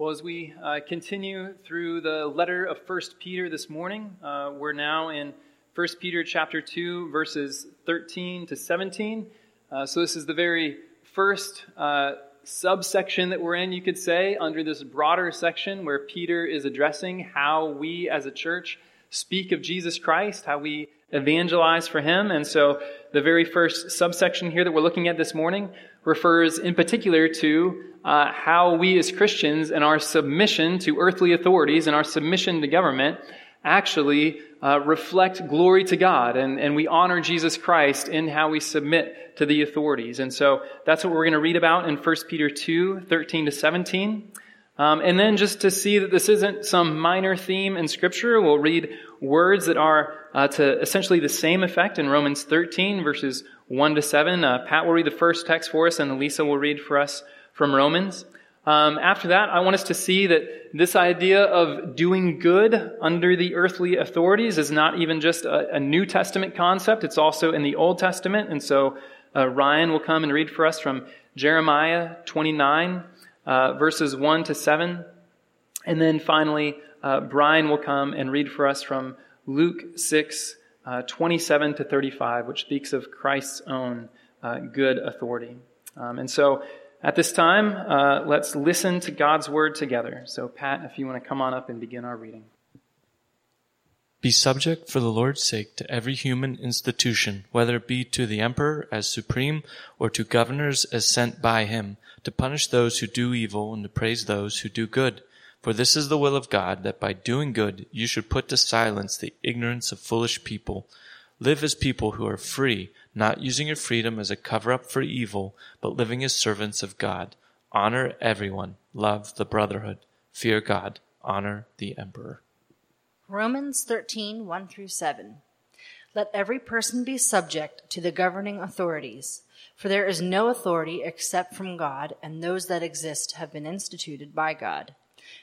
Well, as we uh, continue through the letter of 1 Peter this morning, uh, we're now in 1 Peter chapter 2, verses 13 to 17. Uh, so this is the very first uh, subsection that we're in, you could say, under this broader section where Peter is addressing how we as a church speak of Jesus Christ, how we evangelize for him. And so the very first subsection here that we're looking at this morning refers in particular to uh, how we as Christians and our submission to earthly authorities and our submission to government actually uh, reflect glory to God and, and we honor Jesus Christ in how we submit to the authorities. And so that's what we're going to read about in 1 Peter 2, 13 to 17. Um, and then just to see that this isn't some minor theme in Scripture, we'll read words that are uh, to essentially the same effect in Romans 13, verses 1 to 7. Uh, Pat will read the first text for us, and Lisa will read for us from Romans. Um, after that, I want us to see that this idea of doing good under the earthly authorities is not even just a, a New Testament concept, it's also in the Old Testament. And so uh, Ryan will come and read for us from Jeremiah 29, uh, verses 1 to 7. And then finally, uh, Brian will come and read for us from Luke 6, uh, 27 to 35, which speaks of Christ's own uh, good authority. Um, and so at this time, uh, let's listen to God's word together. So, Pat, if you want to come on up and begin our reading. Be subject for the Lord's sake to every human institution, whether it be to the emperor as supreme or to governors as sent by him, to punish those who do evil and to praise those who do good. For this is the will of God, that by doing good you should put to silence the ignorance of foolish people. Live as people who are free, not using your freedom as a cover up for evil, but living as servants of God. Honor everyone. Love the brotherhood. Fear God. Honor the emperor. Romans 13, 1 through 7. Let every person be subject to the governing authorities, for there is no authority except from God, and those that exist have been instituted by God.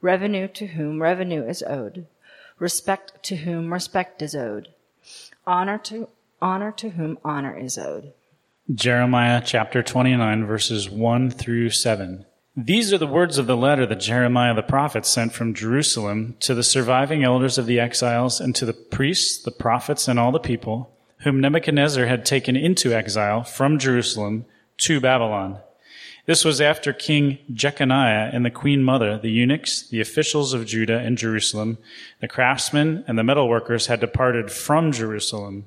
revenue to whom revenue is owed, respect to whom respect is owed, honor to honor to whom honor is owed. Jeremiah chapter 29, verses 1 through 7. These are the words of the letter that Jeremiah the prophet sent from Jerusalem to the surviving elders of the exiles and to the priests, the prophets, and all the people, whom Nebuchadnezzar had taken into exile from Jerusalem to Babylon. This was after King Jeconiah and the queen mother, the eunuchs, the officials of Judah and Jerusalem, the craftsmen, and the metalworkers had departed from Jerusalem.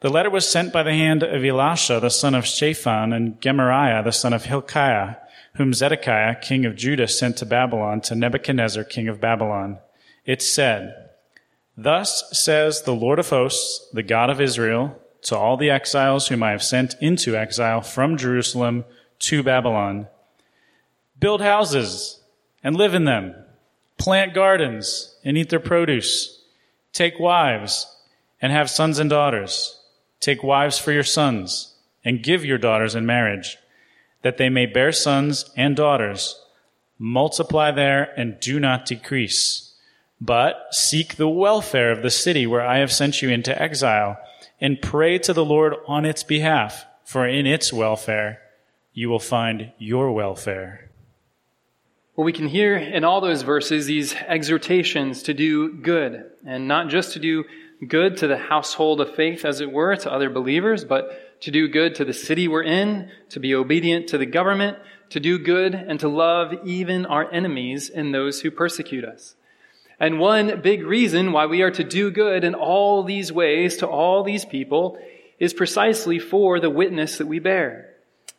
The letter was sent by the hand of Elasah, the son of Shaphan, and Gemariah, the son of Hilkiah, whom Zedekiah, king of Judah, sent to Babylon to Nebuchadnezzar, king of Babylon. It said, Thus says the Lord of hosts, the God of Israel, to all the exiles whom I have sent into exile from Jerusalem to Babylon. Build houses and live in them. Plant gardens and eat their produce. Take wives and have sons and daughters Take wives for your sons, and give your daughters in marriage, that they may bear sons and daughters. Multiply there and do not decrease. But seek the welfare of the city where I have sent you into exile, and pray to the Lord on its behalf, for in its welfare you will find your welfare. Well, we can hear in all those verses these exhortations to do good, and not just to do good to the household of faith, as it were, to other believers, but to do good to the city we're in, to be obedient to the government, to do good and to love even our enemies and those who persecute us. And one big reason why we are to do good in all these ways to all these people is precisely for the witness that we bear.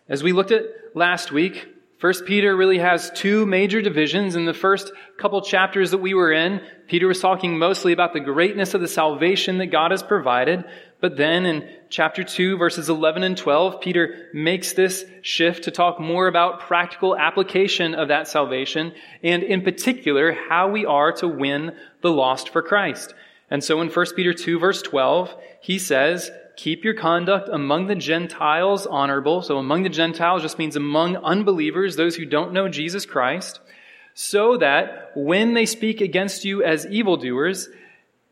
As we looked at last week, First Peter really has two major divisions. In the first couple chapters that we were in, Peter was talking mostly about the greatness of the salvation that God has provided. But then in chapter 2, verses 11 and 12, Peter makes this shift to talk more about practical application of that salvation, and in particular, how we are to win the lost for Christ. And so in 1 Peter 2, verse 12, he says, keep your conduct among the Gentiles honorable. So among the Gentiles just means among unbelievers, those who don't know Jesus Christ, so that when they speak against you as evildoers,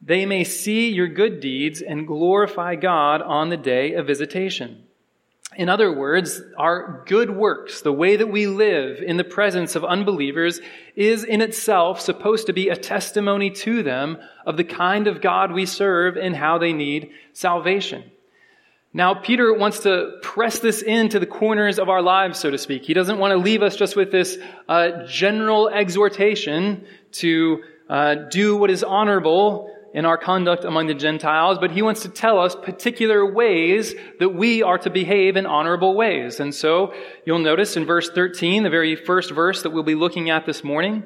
they may see your good deeds and glorify God on the day of visitation. In other words, our good works, the way that we live in the presence of unbelievers, is in itself supposed to be a testimony to them of the kind of God we serve and how they need salvation. Now, Peter wants to press this into the corners of our lives, so to speak. He doesn't want to leave us just with this uh, general exhortation to uh, do what is honorable in our conduct among the Gentiles, but he wants to tell us particular ways that we are to behave in honorable ways. And so you'll notice in verse 13, the very first verse that we'll be looking at this morning,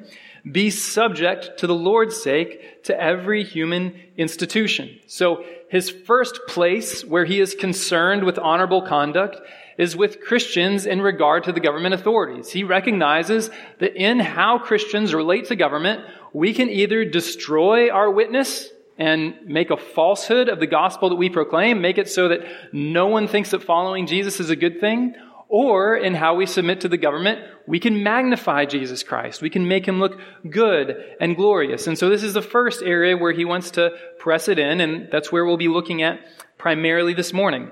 be subject to the Lord's sake to every human institution. So his first place where he is concerned with honorable conduct is with Christians in regard to the government authorities. He recognizes that in how Christians relate to government, we can either destroy our witness and make a falsehood of the gospel that we proclaim, make it so that no one thinks that following Jesus is a good thing, or in how we submit to the government, we can magnify Jesus Christ. We can make him look good and glorious. And so this is the first area where he wants to press it in, and that's where we'll be looking at primarily this morning.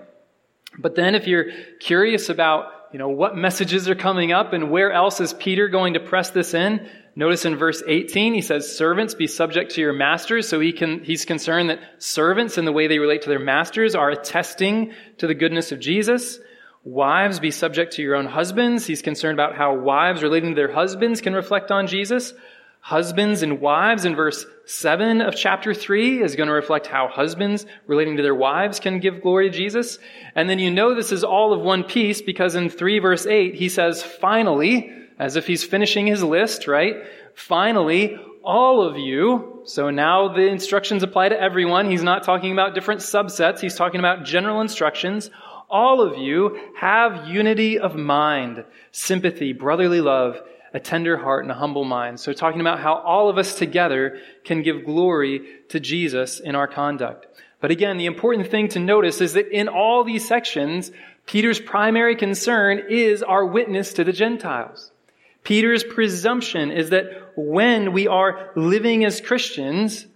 But then if you're curious about, you know, what messages are coming up and where else is Peter going to press this in, Notice in verse 18, he says, Servants, be subject to your masters. So he can, he's concerned that servants and the way they relate to their masters are attesting to the goodness of Jesus. Wives, be subject to your own husbands. He's concerned about how wives relating to their husbands can reflect on Jesus. Husbands and wives in verse 7 of chapter 3 is going to reflect how husbands relating to their wives can give glory to Jesus. And then you know this is all of one piece because in 3 verse 8 he says, finally, as if he's finishing his list, right? Finally, all of you, so now the instructions apply to everyone. He's not talking about different subsets. He's talking about general instructions. All of you have unity of mind, sympathy, brotherly love, a tender heart, and a humble mind. So talking about how all of us together can give glory to Jesus in our conduct. But again, the important thing to notice is that in all these sections, Peter's primary concern is our witness to the Gentiles. Peter's presumption is that when we are living as Christians,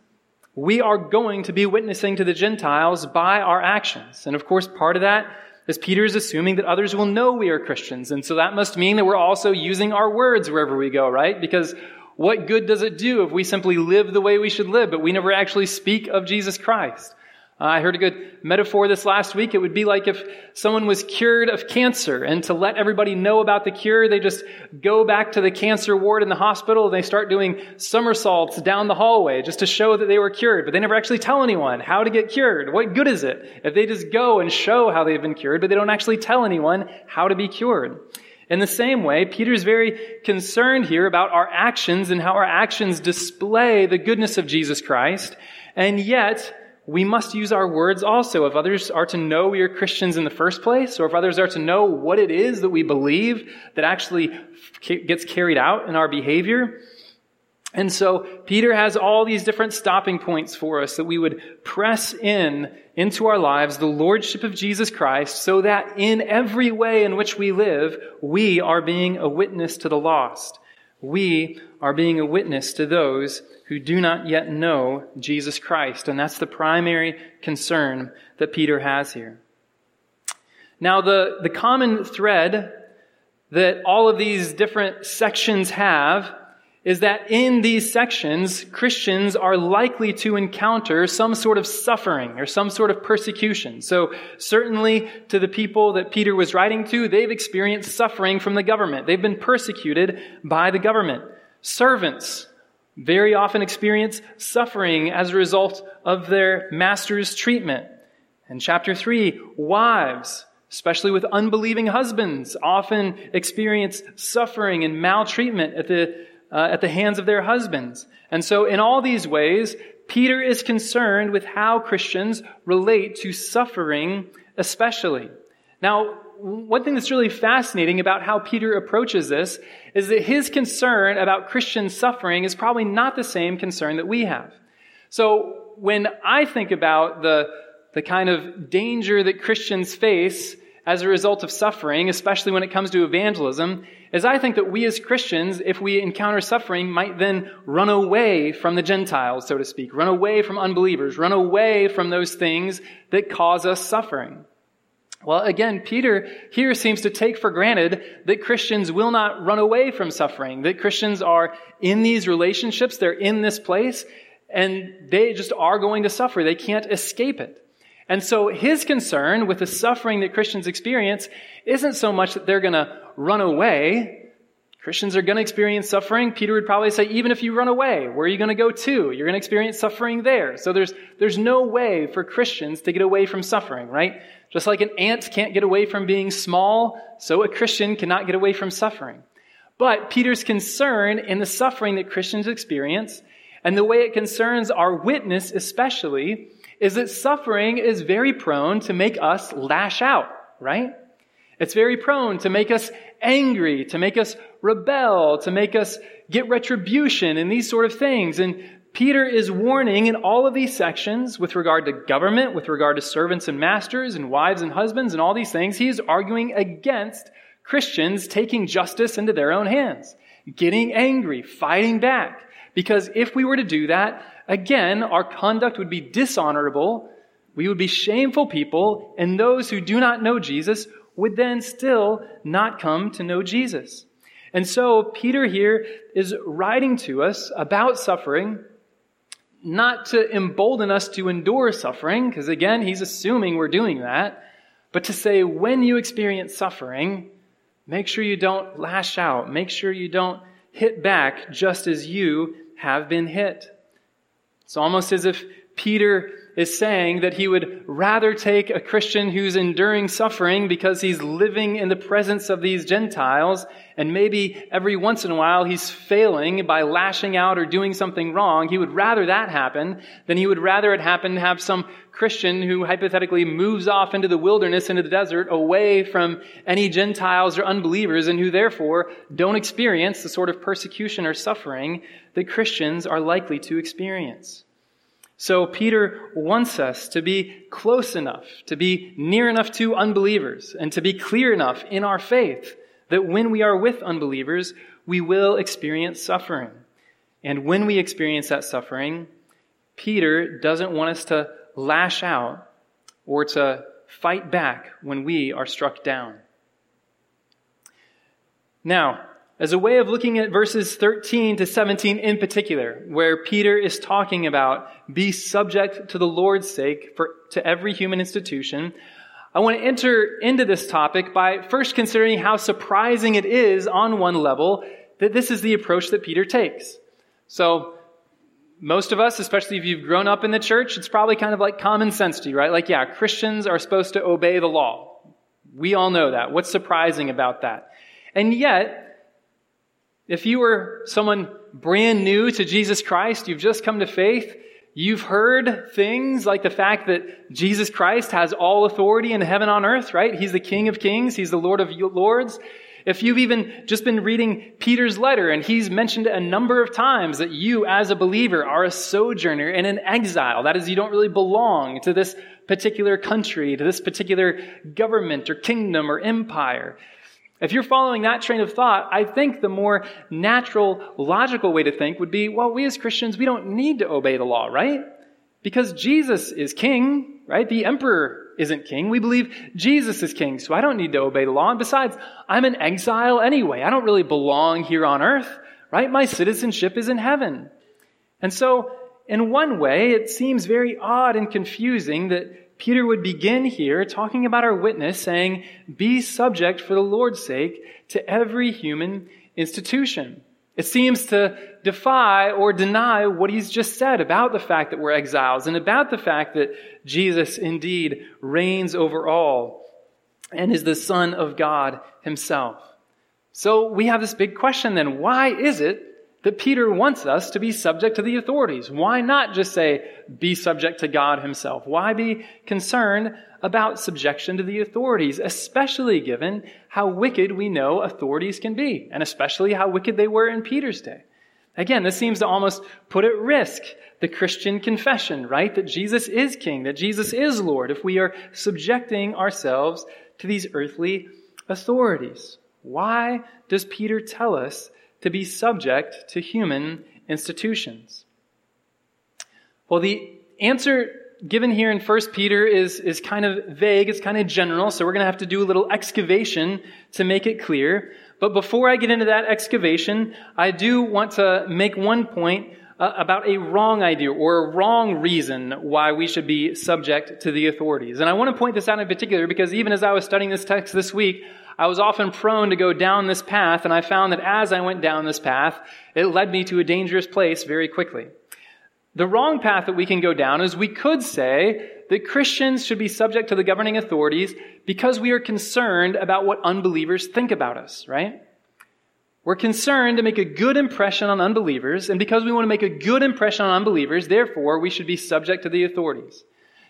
we are going to be witnessing to the Gentiles by our actions. And of course, part of that is Peter is assuming that others will know we are Christians. And so that must mean that we're also using our words wherever we go, right? Because what good does it do if we simply live the way we should live, but we never actually speak of Jesus Christ? Uh, I heard a good metaphor this last week. It would be like if someone was cured of cancer and to let everybody know about the cure, they just go back to the cancer ward in the hospital and they start doing somersaults down the hallway just to show that they were cured, but they never actually tell anyone how to get cured. What good is it if they just go and show how they've been cured, but they don't actually tell anyone how to be cured? In the same way, Peter's very concerned here about our actions and how our actions display the goodness of Jesus Christ, and yet we must use our words also. If others are to know we are Christians in the first place, or if others are to know what it is that we believe that actually gets carried out in our behavior. And so Peter has all these different stopping points for us that we would press in into our lives the lordship of Jesus Christ so that in every way in which we live, we are being a witness to the lost. We are being a witness to those who do not yet know Jesus Christ. And that's the primary concern that Peter has here. Now, the, the common thread that all of these different sections have is that in these sections, Christians are likely to encounter some sort of suffering or some sort of persecution. So certainly to the people that Peter was writing to, they've experienced suffering from the government. They've been persecuted by the government. Servants very often experience suffering as a result of their master's treatment. In chapter 3, wives, especially with unbelieving husbands, often experience suffering and maltreatment at the, uh, at the hands of their husbands. And so, in all these ways, Peter is concerned with how Christians relate to suffering, especially. Now, one thing that's really fascinating about how Peter approaches this is that his concern about Christian suffering is probably not the same concern that we have. So when I think about the, the kind of danger that Christians face as a result of suffering, especially when it comes to evangelism, is I think that we as Christians, if we encounter suffering, might then run away from the Gentiles, so to speak, run away from unbelievers, run away from those things that cause us suffering. Well, again, Peter here seems to take for granted that Christians will not run away from suffering, that Christians are in these relationships, they're in this place, and they just are going to suffer. They can't escape it. And so his concern with the suffering that Christians experience isn't so much that they're going to run away. Christians are going to experience suffering. Peter would probably say, even if you run away, where are you going to go to? You're going to experience suffering there. So there's, there's no way for Christians to get away from suffering, right? Just like an ant can't get away from being small, so a Christian cannot get away from suffering. But Peter's concern in the suffering that Christians experience, and the way it concerns our witness especially, is that suffering is very prone to make us lash out, right? It's very prone to make us angry, to make us rebel, to make us get retribution and these sort of things. And Peter is warning in all of these sections with regard to government, with regard to servants and masters and wives and husbands and all these things. He's arguing against Christians taking justice into their own hands, getting angry, fighting back. Because if we were to do that, again, our conduct would be dishonorable. We would be shameful people, and those who do not know Jesus would then still not come to know Jesus. And so Peter here is writing to us about suffering not to embolden us to endure suffering, because again, he's assuming we're doing that, but to say when you experience suffering, make sure you don't lash out. Make sure you don't hit back just as you have been hit. It's almost as if Peter is saying that he would rather take a Christian who's enduring suffering because he's living in the presence of these Gentiles, and maybe every once in a while he's failing by lashing out or doing something wrong. He would rather that happen than he would rather it happen to have some Christian who hypothetically moves off into the wilderness, into the desert, away from any Gentiles or unbelievers, and who therefore don't experience the sort of persecution or suffering that Christians are likely to experience. So Peter wants us to be close enough, to be near enough to unbelievers, and to be clear enough in our faith that when we are with unbelievers, we will experience suffering. And when we experience that suffering, Peter doesn't want us to lash out or to fight back when we are struck down. Now, as a way of looking at verses 13 to 17 in particular, where Peter is talking about be subject to the Lord's sake for, to every human institution, I want to enter into this topic by first considering how surprising it is on one level that this is the approach that Peter takes. So, most of us, especially if you've grown up in the church, it's probably kind of like common sense to you, right? Like, yeah, Christians are supposed to obey the law. We all know that. What's surprising about that? And yet, if you were someone brand new to Jesus Christ, you've just come to faith, you've heard things like the fact that Jesus Christ has all authority in heaven on earth, right? He's the King of kings, He's the Lord of lords. If you've even just been reading Peter's letter and he's mentioned a number of times that you as a believer are a sojourner and an exile, that is, you don't really belong to this particular country, to this particular government or kingdom or empire. If you're following that train of thought, I think the more natural, logical way to think would be, well, we as Christians, we don't need to obey the law, right? Because Jesus is king, right? The emperor isn't king. We believe Jesus is king, so I don't need to obey the law. And besides, I'm an exile anyway. I don't really belong here on earth, right? My citizenship is in heaven. And so, in one way, it seems very odd and confusing that Peter would begin here talking about our witness, saying, Be subject for the Lord's sake to every human institution. It seems to defy or deny what he's just said about the fact that we're exiles and about the fact that Jesus indeed reigns over all and is the Son of God himself. So we have this big question then. Why is it that Peter wants us to be subject to the authorities? Why not just say, be subject to God himself? Why be concerned about subjection to the authorities, especially given how wicked we know authorities can be, and especially how wicked they were in Peter's day? Again, this seems to almost put at risk the Christian confession, right? That Jesus is King, that Jesus is Lord, if we are subjecting ourselves to these earthly authorities. Why does Peter tell us to be subject to human institutions? Well, the answer given here in 1 Peter is, is kind of vague, it's kind of general, so we're going to have to do a little excavation to make it clear. But before I get into that excavation, I do want to make one point uh, about a wrong idea or a wrong reason why we should be subject to the authorities. And I want to point this out in particular because even as I was studying this text this week, I was often prone to go down this path, and I found that as I went down this path, it led me to a dangerous place very quickly. The wrong path that we can go down is we could say that Christians should be subject to the governing authorities because we are concerned about what unbelievers think about us, right? We're concerned to make a good impression on unbelievers, and because we want to make a good impression on unbelievers, therefore we should be subject to the authorities.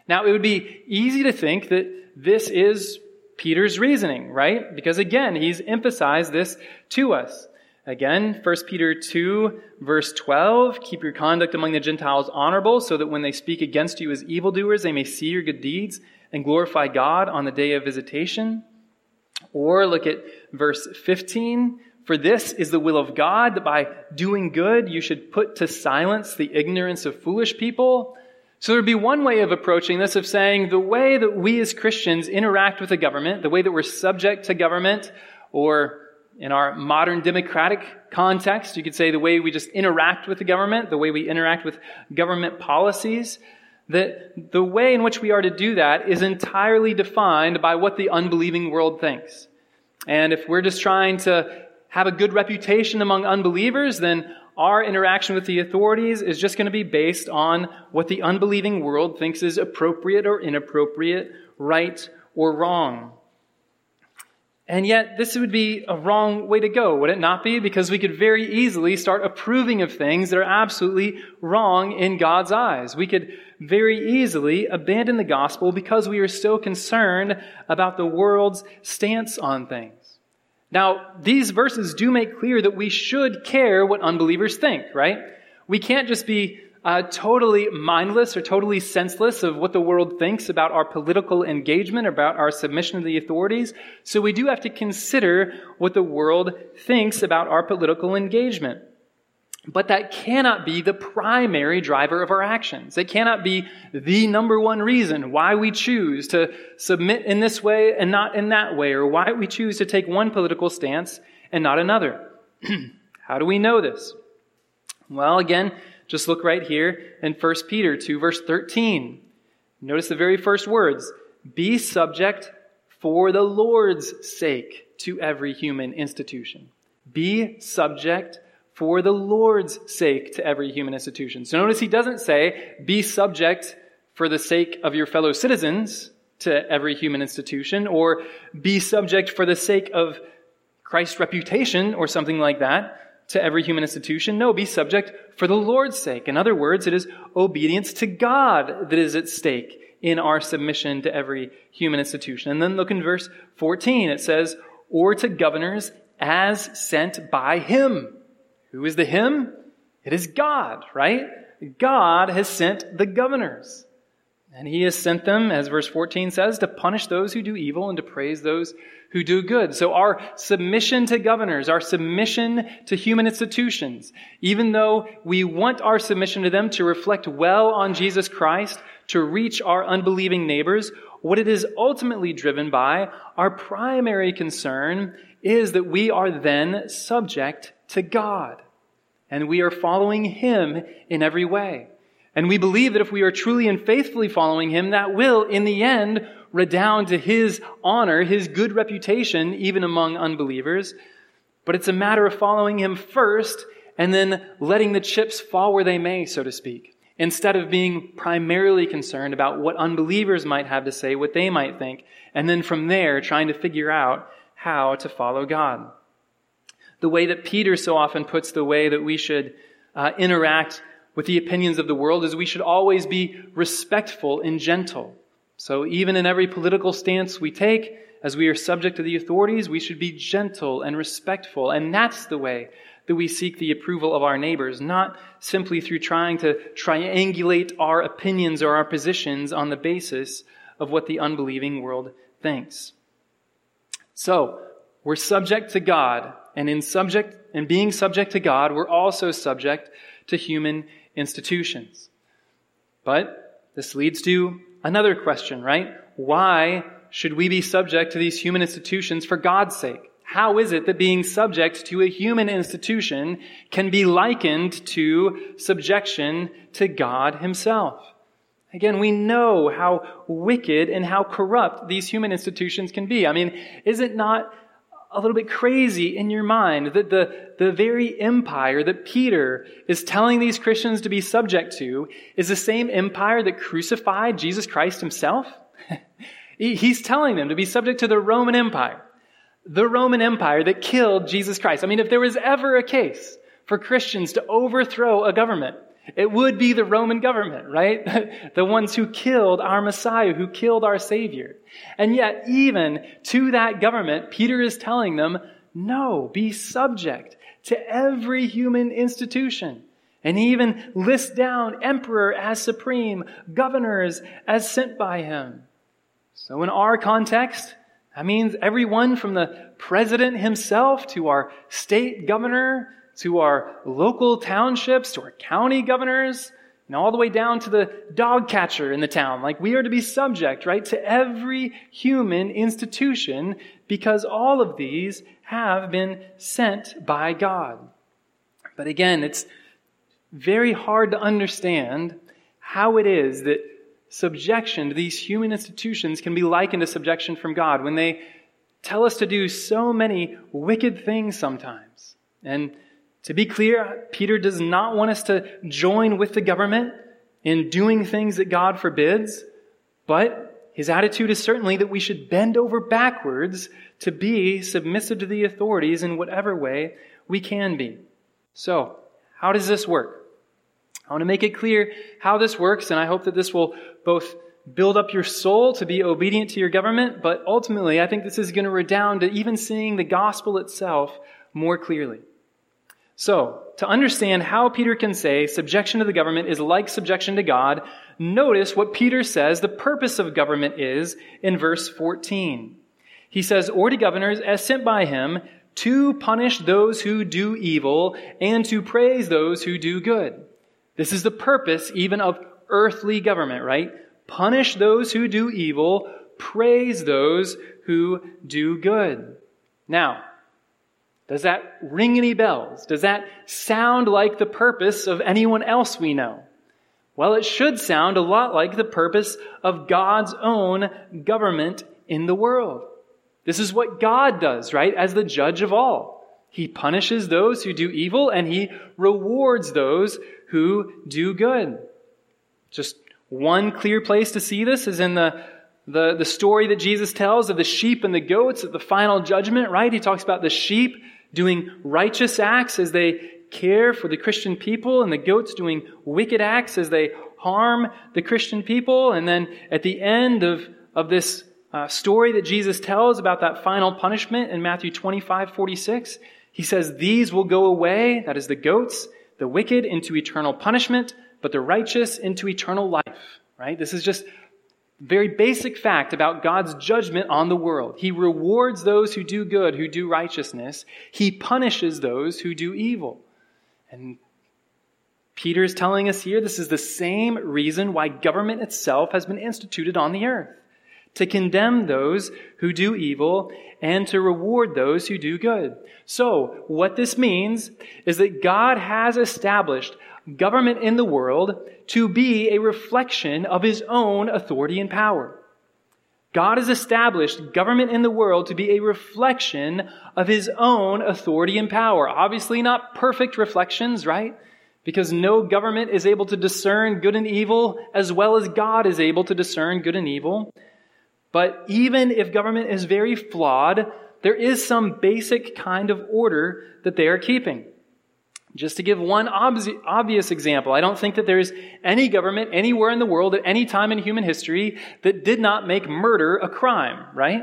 Now, it would be easy to think that this is Peter's reasoning, right? Because again, he's emphasized this to us. Again, 1 Peter 2, verse 12, keep your conduct among the Gentiles honorable, so that when they speak against you as evildoers, they may see your good deeds and glorify God on the day of visitation. Or look at verse 15. For this is the will of God, that by doing good you should put to silence the ignorance of foolish people. So there'd be one way of approaching this of saying the way that we as Christians interact with the government, the way that we're subject to government, or in our modern democratic context, you could say the way we just interact with the government, the way we interact with government policies, that the way in which we are to do that is entirely defined by what the unbelieving world thinks. And if we're just trying to have a good reputation among unbelievers, then our interaction with the authorities is just going to be based on what the unbelieving world thinks is appropriate or inappropriate, right or wrong. And yet, this would be a wrong way to go, would it not be? Because we could very easily start approving of things that are absolutely wrong in God's eyes. We could very easily abandon the gospel because we are so concerned about the world's stance on things. Now, these verses do make clear that we should care what unbelievers think, right? We can't just be uh, totally mindless or totally senseless of what the world thinks about our political engagement, about our submission to the authorities. So we do have to consider what the world thinks about our political engagement. But that cannot be the primary driver of our actions. It cannot be the number one reason why we choose to submit in this way and not in that way, or why we choose to take one political stance and not another. How do we know this? Well, again, just look right here in 1 Peter 2, verse 13. Notice the very first words Be subject for the Lord's sake to every human institution. Be subject for the Lord's sake to every human institution. So notice he doesn't say, be subject for the sake of your fellow citizens to every human institution, or be subject for the sake of Christ's reputation or something like that to every human institution. No, be subject for the Lord's sake. In other words, it is obedience to God that is at stake in our submission to every human institution. And then look in verse 14. It says, or to governors as sent by him. Who is the him? It is God, right? God has sent the governors. And he has sent them, as verse 14 says, to punish those who do evil and to praise those who do good. So our submission to governors, our submission to human institutions, even though we want our submission to them to reflect well on Jesus Christ, to reach our unbelieving neighbors, what it is ultimately driven by, our primary concern is that we are then subject to God. And we are following Him in every way. And we believe that if we are truly and faithfully following Him, that will, in the end, redound to His honor, His good reputation, even among unbelievers. But it's a matter of following Him first and then letting the chips fall where they may, so to speak, instead of being primarily concerned about what unbelievers might have to say, what they might think, and then from there trying to figure out how to follow God. The way that Peter so often puts the way that we should uh, interact with the opinions of the world is we should always be respectful and gentle. So even in every political stance we take, as we are subject to the authorities, we should be gentle and respectful. And that's the way that we seek the approval of our neighbors, not simply through trying to triangulate our opinions or our positions on the basis of what the unbelieving world thinks. So, we're subject to God, and in subject and being subject to God, we're also subject to human institutions. But this leads to another question, right? Why should we be subject to these human institutions for God's sake? How is it that being subject to a human institution can be likened to subjection to God Himself? Again, we know how wicked and how corrupt these human institutions can be. I mean, is it not a little bit crazy in your mind that the, the very empire that Peter is telling these Christians to be subject to is the same empire that crucified Jesus Christ himself? He's telling them to be subject to the Roman Empire. The Roman Empire that killed Jesus Christ. I mean, if there was ever a case for Christians to overthrow a government, it would be the Roman government, right? the ones who killed our Messiah, who killed our Savior. And yet, even to that government, Peter is telling them, no, be subject to every human institution. And he even lists down emperor as supreme, governors as sent by him. So in our context, that means everyone from the president himself to our state governor to our local townships, to our county governors, and all the way down to the dog catcher in the town. Like we are to be subject, right, to every human institution because all of these have been sent by God. But again, it's very hard to understand how it is that subjection to these human institutions can be likened to subjection from God when they tell us to do so many wicked things sometimes. And to be clear, Peter does not want us to join with the government in doing things that God forbids, but his attitude is certainly that we should bend over backwards to be submissive to the authorities in whatever way we can be. So, how does this work? I want to make it clear how this works, and I hope that this will both build up your soul to be obedient to your government, but ultimately, I think this is going to redound to even seeing the gospel itself more clearly. So, to understand how Peter can say subjection to the government is like subjection to God, notice what Peter says the purpose of government is in verse 14. He says, or to governors as sent by him to punish those who do evil and to praise those who do good. This is the purpose even of earthly government, right? Punish those who do evil, praise those who do good. Now, does that ring any bells? Does that sound like the purpose of anyone else we know? Well, it should sound a lot like the purpose of God's own government in the world. This is what God does, right? As the judge of all. He punishes those who do evil and he rewards those who do good. Just one clear place to see this is in the the, the story that Jesus tells of the sheep and the goats at the final judgment, right? He talks about the sheep doing righteous acts as they care for the Christian people, and the goats doing wicked acts as they harm the Christian people. And then at the end of, of this uh, story that Jesus tells about that final punishment in Matthew 25, 46, he says, These will go away, that is the goats, the wicked into eternal punishment, but the righteous into eternal life. Right? This is just very basic fact about God's judgment on the world. He rewards those who do good, who do righteousness. He punishes those who do evil. And Peter is telling us here this is the same reason why government itself has been instituted on the earth to condemn those who do evil and to reward those who do good. So, what this means is that God has established government in the world to be a reflection of his own authority and power. God has established government in the world to be a reflection of his own authority and power. Obviously not perfect reflections, right? Because no government is able to discern good and evil as well as God is able to discern good and evil. But even if government is very flawed, there is some basic kind of order that they are keeping. Just to give one obvious example, I don't think that there is any government anywhere in the world at any time in human history that did not make murder a crime, right?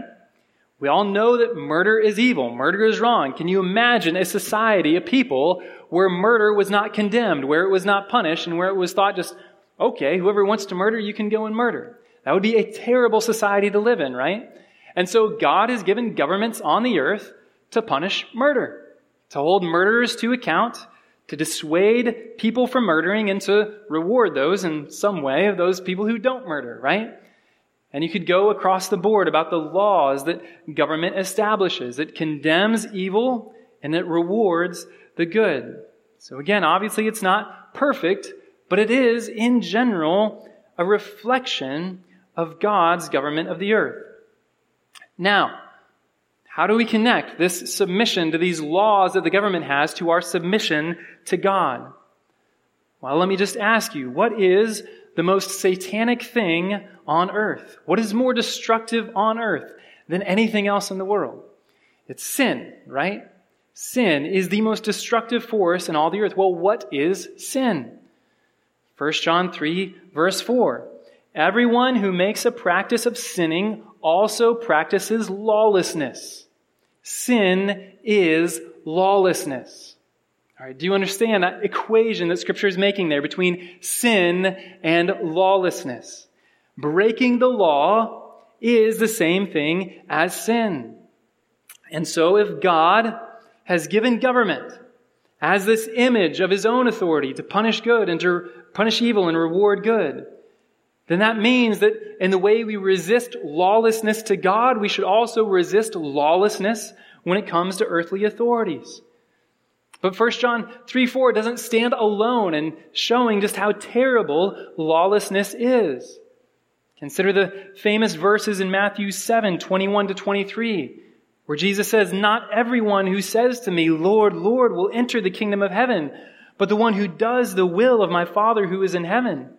We all know that murder is evil. Murder is wrong. Can you imagine a society, a people, where murder was not condemned, where it was not punished, and where it was thought just, okay, whoever wants to murder, you can go and murder? That would be a terrible society to live in, right? And so God has given governments on the earth to punish murder, to hold murderers to account, to dissuade people from murdering, and to reward those in some way of those people who don't murder, right? And you could go across the board about the laws that government establishes. It condemns evil and it rewards the good. So again, obviously it's not perfect, but it is, in general, a reflection of God's government of the earth. Now, how do we connect this submission to these laws that the government has to our submission to God? Well, let me just ask you, what is the most satanic thing on earth? What is more destructive on earth than anything else in the world? It's sin, right? Sin is the most destructive force in all the earth. Well, what is sin? 1 John 3, verse 4. Everyone who makes a practice of sinning also practices lawlessness. Sin is lawlessness. All right, do you understand that equation that Scripture is making there between sin and lawlessness? Breaking the law is the same thing as sin. And so if God has given government as this image of his own authority to punish good and to punish evil and reward good, then that means that in the way we resist lawlessness to God, we should also resist lawlessness when it comes to earthly authorities. But 1 John 3 4 doesn't stand alone in showing just how terrible lawlessness is. Consider the famous verses in Matthew 7 21 to 23, where Jesus says, Not everyone who says to me, Lord, Lord, will enter the kingdom of heaven, but the one who does the will of my Father who is in heaven.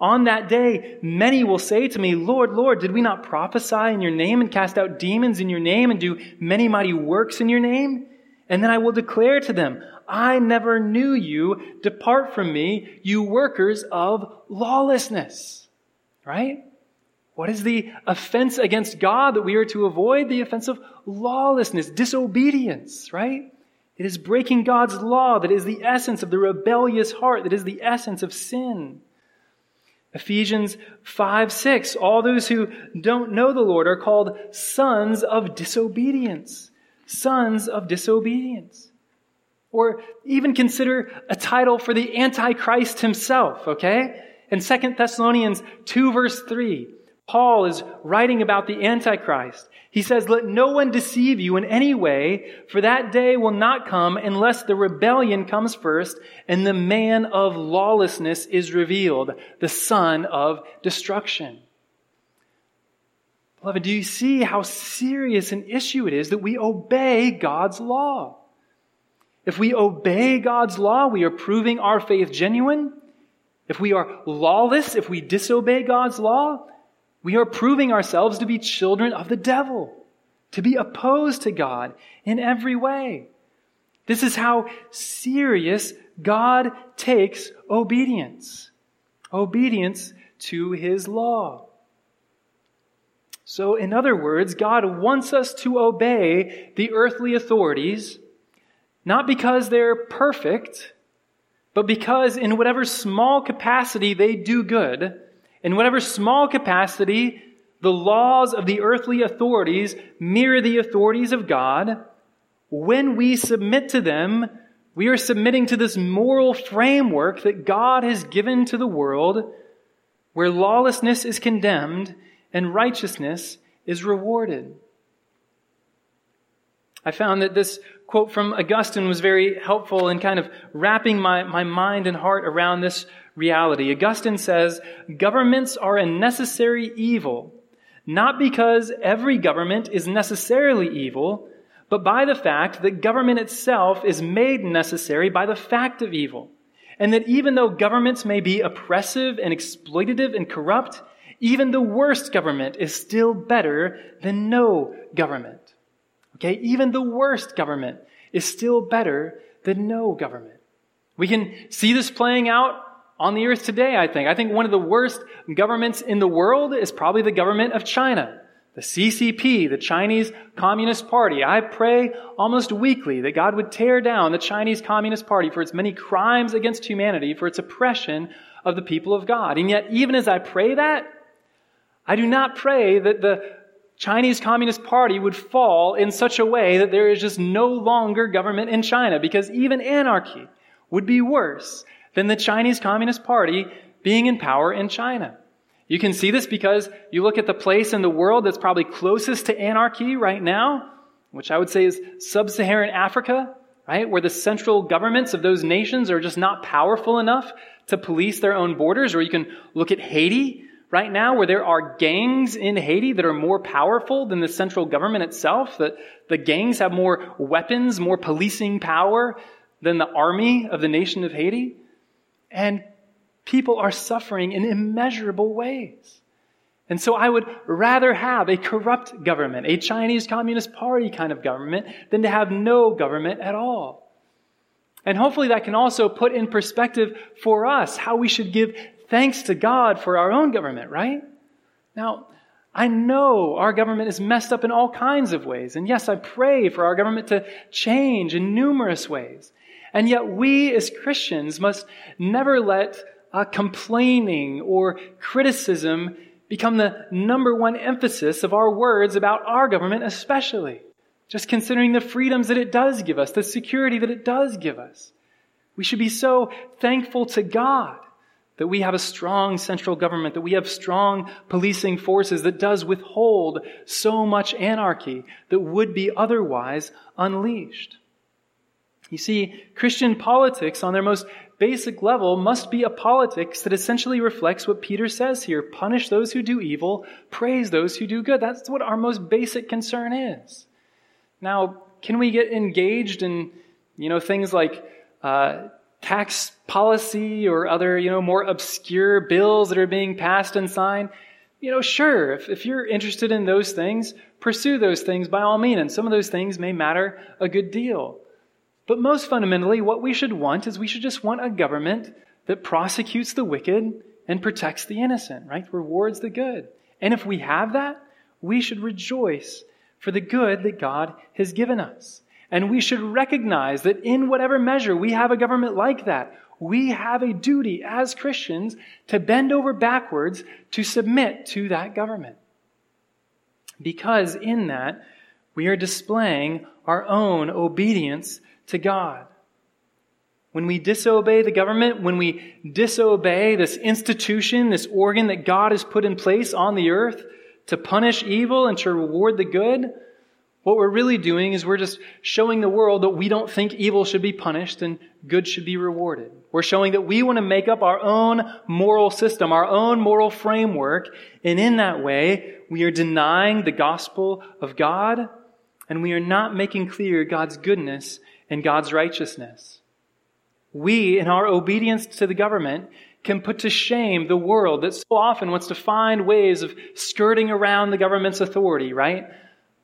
On that day, many will say to me, Lord, Lord, did we not prophesy in your name and cast out demons in your name and do many mighty works in your name? And then I will declare to them, I never knew you. Depart from me, you workers of lawlessness. Right? What is the offense against God that we are to avoid? The offense of lawlessness, disobedience, right? It is breaking God's law that is the essence of the rebellious heart, that is the essence of sin. Ephesians 5 6. All those who don't know the Lord are called sons of disobedience. Sons of disobedience. Or even consider a title for the Antichrist himself, okay? In 2 Thessalonians 2 verse 3, Paul is writing about the Antichrist. He says, Let no one deceive you in any way, for that day will not come unless the rebellion comes first and the man of lawlessness is revealed, the son of destruction. Beloved, do you see how serious an issue it is that we obey God's law? If we obey God's law, we are proving our faith genuine. If we are lawless, if we disobey God's law, we are proving ourselves to be children of the devil, to be opposed to God in every way. This is how serious God takes obedience. Obedience to his law. So, in other words, God wants us to obey the earthly authorities, not because they're perfect, but because in whatever small capacity they do good, in whatever small capacity, the laws of the earthly authorities mirror the authorities of God. When we submit to them, we are submitting to this moral framework that God has given to the world where lawlessness is condemned and righteousness is rewarded. I found that this quote from Augustine was very helpful in kind of wrapping my, my mind and heart around this reality. Augustine says, governments are a necessary evil, not because every government is necessarily evil, but by the fact that government itself is made necessary by the fact of evil. And that even though governments may be oppressive and exploitative and corrupt, even the worst government is still better than no government. Okay? Even the worst government is still better than no government. We can see this playing out on the earth today, I think. I think one of the worst governments in the world is probably the government of China. The CCP, the Chinese Communist Party. I pray almost weekly that God would tear down the Chinese Communist Party for its many crimes against humanity, for its oppression of the people of God. And yet, even as I pray that, I do not pray that the Chinese Communist Party would fall in such a way that there is just no longer government in China, because even anarchy would be worse than the Chinese Communist Party being in power in China. You can see this because you look at the place in the world that's probably closest to anarchy right now, which I would say is sub-Saharan Africa, right? Where the central governments of those nations are just not powerful enough to police their own borders. Or you can look at Haiti right now, where there are gangs in Haiti that are more powerful than the central government itself, that the gangs have more weapons, more policing power than the army of the nation of Haiti. And people are suffering in immeasurable ways. And so I would rather have a corrupt government, a Chinese Communist Party kind of government, than to have no government at all. And hopefully that can also put in perspective for us how we should give thanks to God for our own government, right? Now, I know our government is messed up in all kinds of ways. And yes, I pray for our government to change in numerous ways. And yet we as Christians must never let uh, complaining or criticism become the number one emphasis of our words about our government, especially. Just considering the freedoms that it does give us, the security that it does give us. We should be so thankful to God that we have a strong central government, that we have strong policing forces that does withhold so much anarchy that would be otherwise unleashed. You see, Christian politics on their most basic level must be a politics that essentially reflects what Peter says here. Punish those who do evil, praise those who do good. That's what our most basic concern is. Now, can we get engaged in, you know, things like, uh, tax policy or other, you know, more obscure bills that are being passed and signed? You know, sure, if, if you're interested in those things, pursue those things by all means. And some of those things may matter a good deal. But most fundamentally, what we should want is we should just want a government that prosecutes the wicked and protects the innocent, right? Rewards the good. And if we have that, we should rejoice for the good that God has given us. And we should recognize that in whatever measure we have a government like that, we have a duty as Christians to bend over backwards to submit to that government. Because in that, we are displaying our own obedience to God. When we disobey the government, when we disobey this institution, this organ that God has put in place on the earth to punish evil and to reward the good, what we're really doing is we're just showing the world that we don't think evil should be punished and good should be rewarded. We're showing that we want to make up our own moral system, our own moral framework, and in that way, we are denying the gospel of God, and we are not making clear God's goodness and God's righteousness. We, in our obedience to the government, can put to shame the world that so often wants to find ways of skirting around the government's authority, right?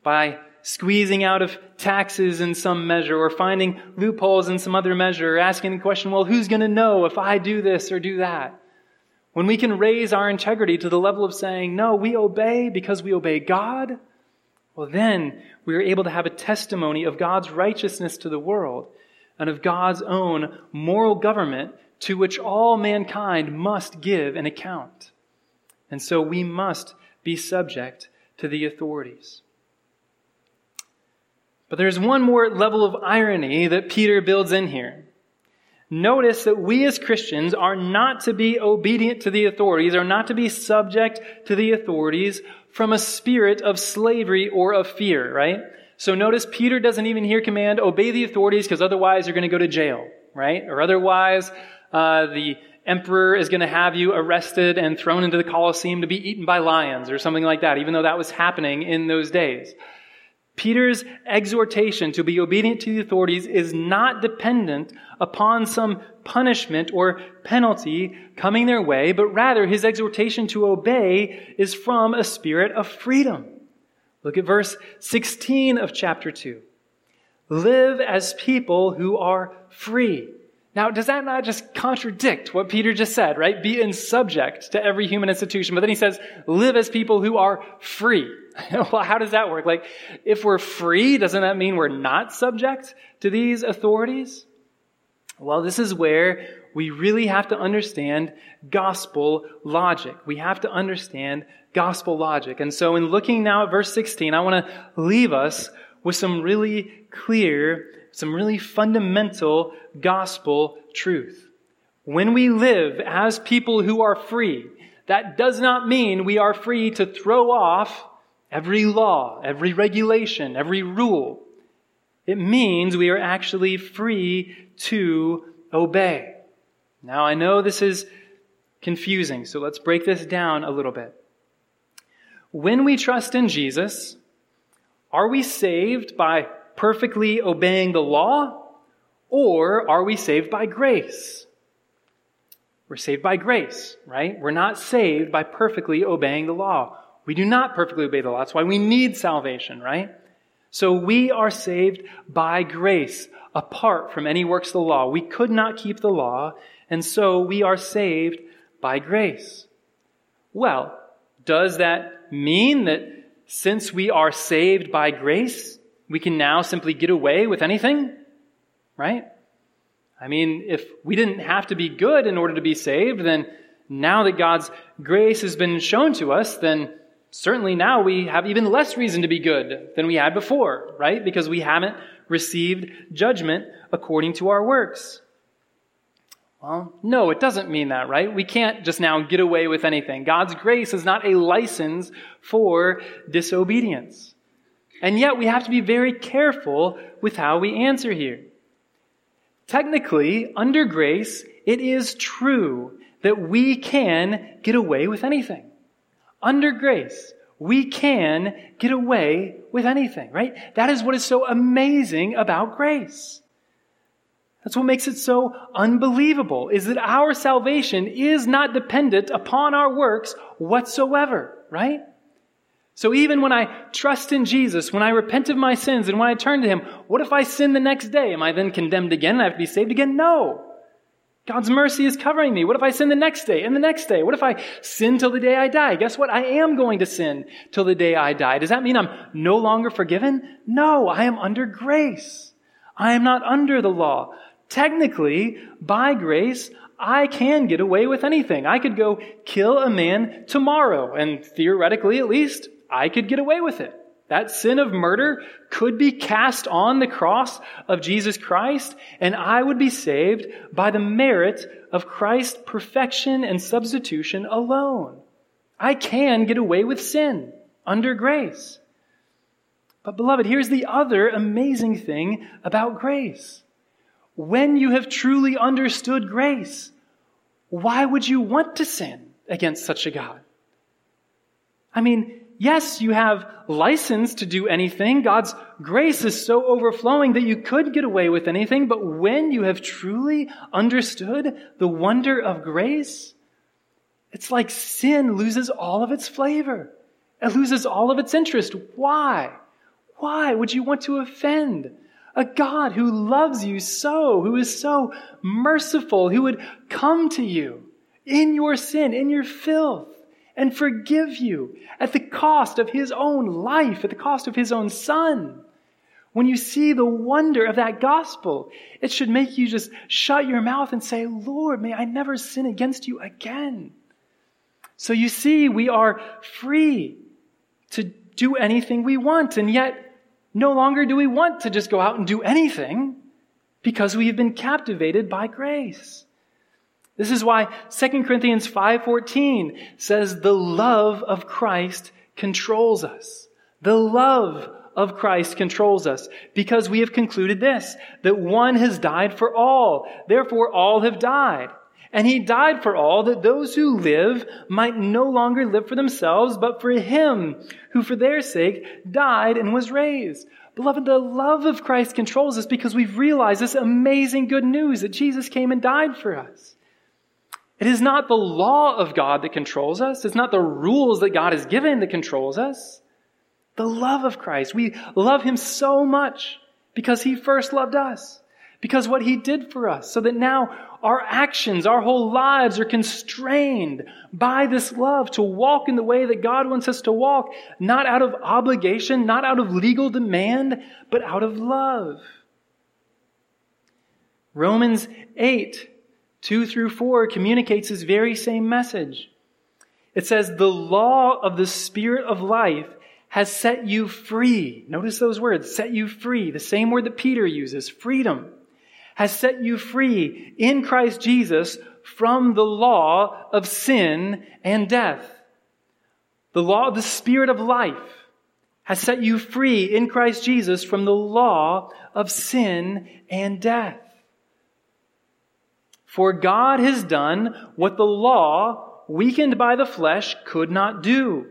By squeezing out of taxes in some measure or finding loopholes in some other measure or asking the question, well, who's going to know if I do this or do that? When we can raise our integrity to the level of saying, no, we obey because we obey God, well, then we are able to have a testimony of God's righteousness to the world and of God's own moral government to which all mankind must give an account. And so we must be subject to the authorities. But there's one more level of irony that Peter builds in here. Notice that we as Christians are not to be obedient to the authorities, are not to be subject to the authorities from a spirit of slavery or of fear, right? So notice Peter doesn't even here command, obey the authorities because otherwise you're going to go to jail, right? Or otherwise, uh, the emperor is going to have you arrested and thrown into the Colosseum to be eaten by lions or something like that, even though that was happening in those days. Peter's exhortation to be obedient to the authorities is not dependent upon some punishment or penalty coming their way, but rather his exhortation to obey is from a spirit of freedom. Look at verse 16 of chapter 2. Live as people who are free. Now, does that not just contradict what Peter just said, right? Be in subject to every human institution. But then he says, live as people who are free. well, how does that work? Like, if we're free, doesn't that mean we're not subject to these authorities? Well, this is where we really have to understand gospel logic. We have to understand gospel logic. And so in looking now at verse 16, I want to leave us with some really clear, some really fundamental gospel truth. When we live as people who are free, that does not mean we are free to throw off every law, every regulation, every rule. It means we are actually free to obey. Now, I know this is confusing, so let's break this down a little bit. When we trust in Jesus, are we saved by perfectly obeying the law, or are we saved by grace? We're saved by grace, right? We're not saved by perfectly obeying the law. We do not perfectly obey the law. That's why we need salvation, right? So we are saved by grace, apart from any works of the law. We could not keep the law, and so we are saved by grace. Well, does that mean that since we are saved by grace, we can now simply get away with anything? Right? I mean, if we didn't have to be good in order to be saved, then now that God's grace has been shown to us, then certainly now we have even less reason to be good than we had before, right? Because we haven't received judgment according to our works. Well, no, it doesn't mean that, right? We can't just now get away with anything. God's grace is not a license for disobedience. And yet we have to be very careful with how we answer here. Technically, under grace, it is true that we can get away with anything under grace, we can get away with anything, right? That is what is so amazing about grace. That's what makes it so unbelievable, is that our salvation is not dependent upon our works whatsoever, right? So even when I trust in Jesus, when I repent of my sins, and when I turn to Him, what if I sin the next day? Am I then condemned again I have to be saved again? No. God's mercy is covering me. What if I sin the next day and the next day? What if I sin till the day I die? Guess what? I am going to sin till the day I die. Does that mean I'm no longer forgiven? No, I am under grace. I am not under the law. Technically, by grace, I can get away with anything. I could go kill a man tomorrow, and theoretically, at least, I could get away with it. That sin of murder could be cast on the cross of Jesus Christ, and I would be saved by the merit of Christ's perfection and substitution alone. I can get away with sin under grace. But, beloved, here's the other amazing thing about grace. When you have truly understood grace, why would you want to sin against such a God? I mean, Yes, you have license to do anything. God's grace is so overflowing that you could get away with anything. But when you have truly understood the wonder of grace, it's like sin loses all of its flavor. It loses all of its interest. Why? Why would you want to offend a God who loves you so, who is so merciful, who would come to you in your sin, in your filth? And forgive you at the cost of his own life, at the cost of his own son. When you see the wonder of that gospel, it should make you just shut your mouth and say, Lord, may I never sin against you again. So you see, we are free to do anything we want, and yet no longer do we want to just go out and do anything because we have been captivated by grace. This is why 2 Corinthians 5:14 says the love of Christ controls us. The love of Christ controls us because we have concluded this that one has died for all. Therefore all have died. And he died for all that those who live might no longer live for themselves, but for him who for their sake died and was raised. Beloved, the love of Christ controls us because we've realized this amazing good news that Jesus came and died for us. It is not the law of God that controls us. It's not the rules that God has given that controls us. The love of Christ. We love Him so much because He first loved us. Because what He did for us. So that now our actions, our whole lives are constrained by this love to walk in the way that God wants us to walk, not out of obligation, not out of legal demand, but out of love. Romans 8, 2 through 4 communicates this very same message. It says, the law of the Spirit of life has set you free. Notice those words, set you free. The same word that Peter uses, freedom, has set you free in Christ Jesus from the law of sin and death. The law of the Spirit of life has set you free in Christ Jesus from the law of sin and death. For God has done what the law, weakened by the flesh, could not do.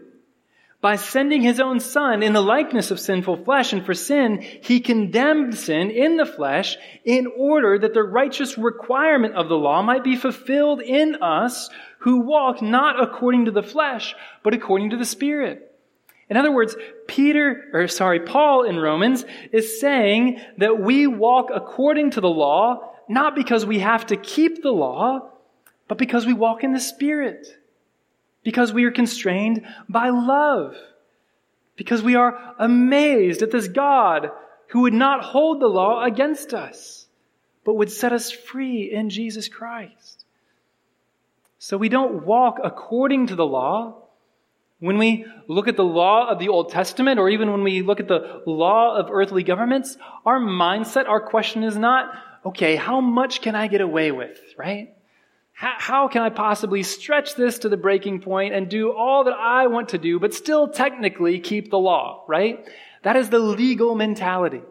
By sending his own son in the likeness of sinful flesh, and for sin, he condemned sin in the flesh in order that the righteous requirement of the law might be fulfilled in us who walk not according to the flesh, but according to the Spirit. In other words, Peter, or sorry, Paul in Romans is saying that we walk according to the law not because we have to keep the law, but because we walk in the Spirit. Because we are constrained by love. Because we are amazed at this God who would not hold the law against us, but would set us free in Jesus Christ. So we don't walk according to the law. When we look at the law of the Old Testament, or even when we look at the law of earthly governments, our mindset, our question is not, okay, how much can I get away with, right? How, how can I possibly stretch this to the breaking point and do all that I want to do, but still technically keep the law, right? That is the legal mentality.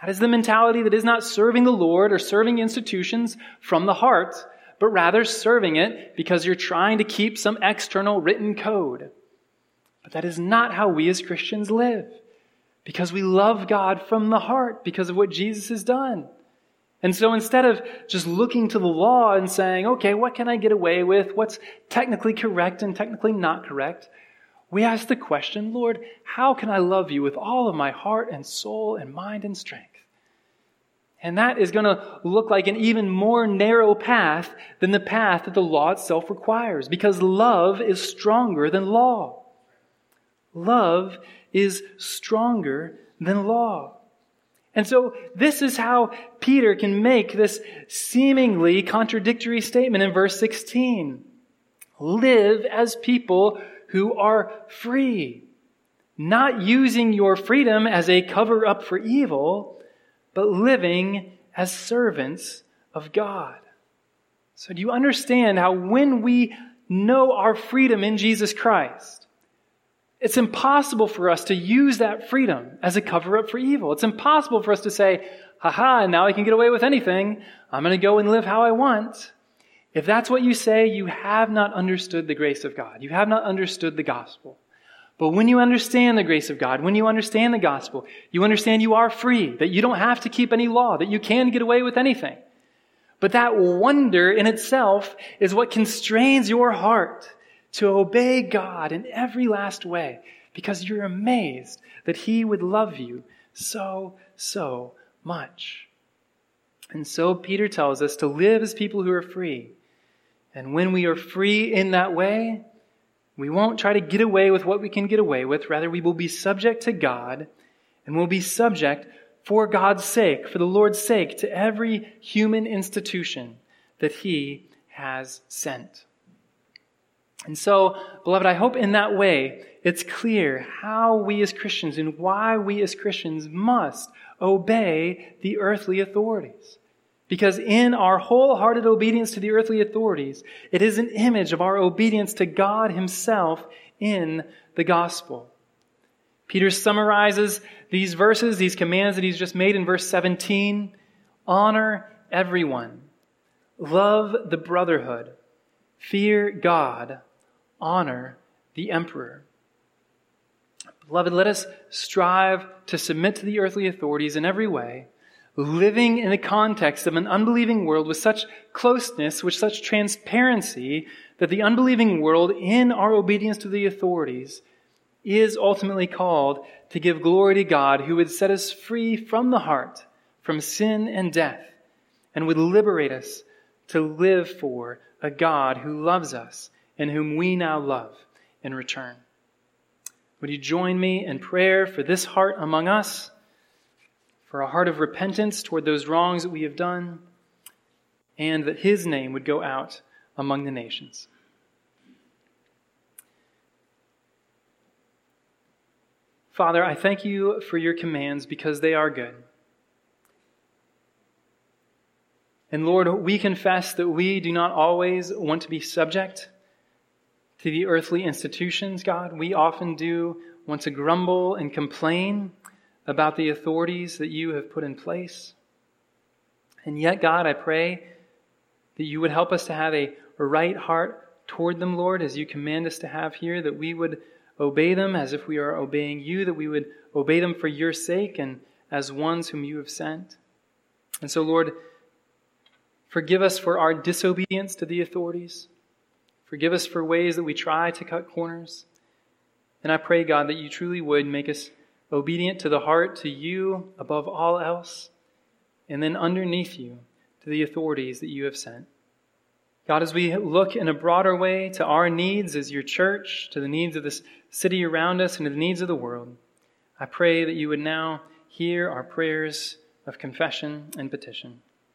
That is the mentality that is not serving the Lord or serving institutions from the heart, but rather serving it because you're trying to keep some external written code. But that is not how we as Christians live. Because we love God from the heart because of what Jesus has done. And so instead of just looking to the law and saying, okay, what can I get away with? What's technically correct and technically not correct? We ask the question, Lord, how can I love you with all of my heart and soul and mind and strength? And that is going to look like an even more narrow path than the path that the law itself requires because love is stronger than law. Love is stronger than law. And so this is how Peter can make this seemingly contradictory statement in verse 16. Live as people who are free, not using your freedom as a cover up for evil, but living as servants of God. So do you understand how when we know our freedom in Jesus Christ, it's impossible for us to use that freedom as a cover up for evil. It's impossible for us to say, haha, now I can get away with anything. I'm going to go and live how I want. If that's what you say, you have not understood the grace of God. You have not understood the gospel. But when you understand the grace of God, when you understand the gospel, you understand you are free, that you don't have to keep any law, that you can get away with anything. But that wonder in itself is what constrains your heart to obey God in every last way because you're amazed that He would love you so, so much. And so Peter tells us to live as people who are free. And when we are free in that way, we won't try to get away with what we can get away with. Rather, we will be subject to God and will be subject for God's sake, for the Lord's sake, to every human institution that He has sent. And so, beloved, I hope in that way it's clear how we as Christians and why we as Christians must obey the earthly authorities. Because in our wholehearted obedience to the earthly authorities, it is an image of our obedience to God Himself in the gospel. Peter summarizes these verses, these commands that he's just made in verse 17. Honor everyone. love the brotherhood, fear God, honor the emperor. Beloved, let us strive to submit to the earthly authorities in every way, living in the context of an unbelieving world with such closeness, with such transparency, that the unbelieving world, in our obedience to the authorities, is ultimately called to give glory to God who would set us free from the heart, from sin and death, and would liberate us to live for a God who loves us and whom we now love in return. Would you join me in prayer for this heart among us, for a heart of repentance toward those wrongs that we have done, and that His name would go out among the nations? Father, I thank you for your commands because they are good. And Lord, we confess that we do not always want to be subject to the earthly institutions, God. We often do want to grumble and complain about the authorities that you have put in place. And yet, God, I pray that you would help us to have a, right heart toward them, Lord, as you command us to have here, that we would obey them as if we are obeying you, that we would obey them for your sake and as ones whom you have sent. And so, Lord, forgive us for our disobedience to the authorities. Forgive us for ways that we try to cut corners. And I pray, God, that you truly would make us obedient to the heart, to you above all else, and then underneath you to the authorities that you have sent. God, as we look in a broader way to our needs as your church, to the needs of this city around us, and to the needs of the world, I pray that you would now hear our prayers of confession and petition.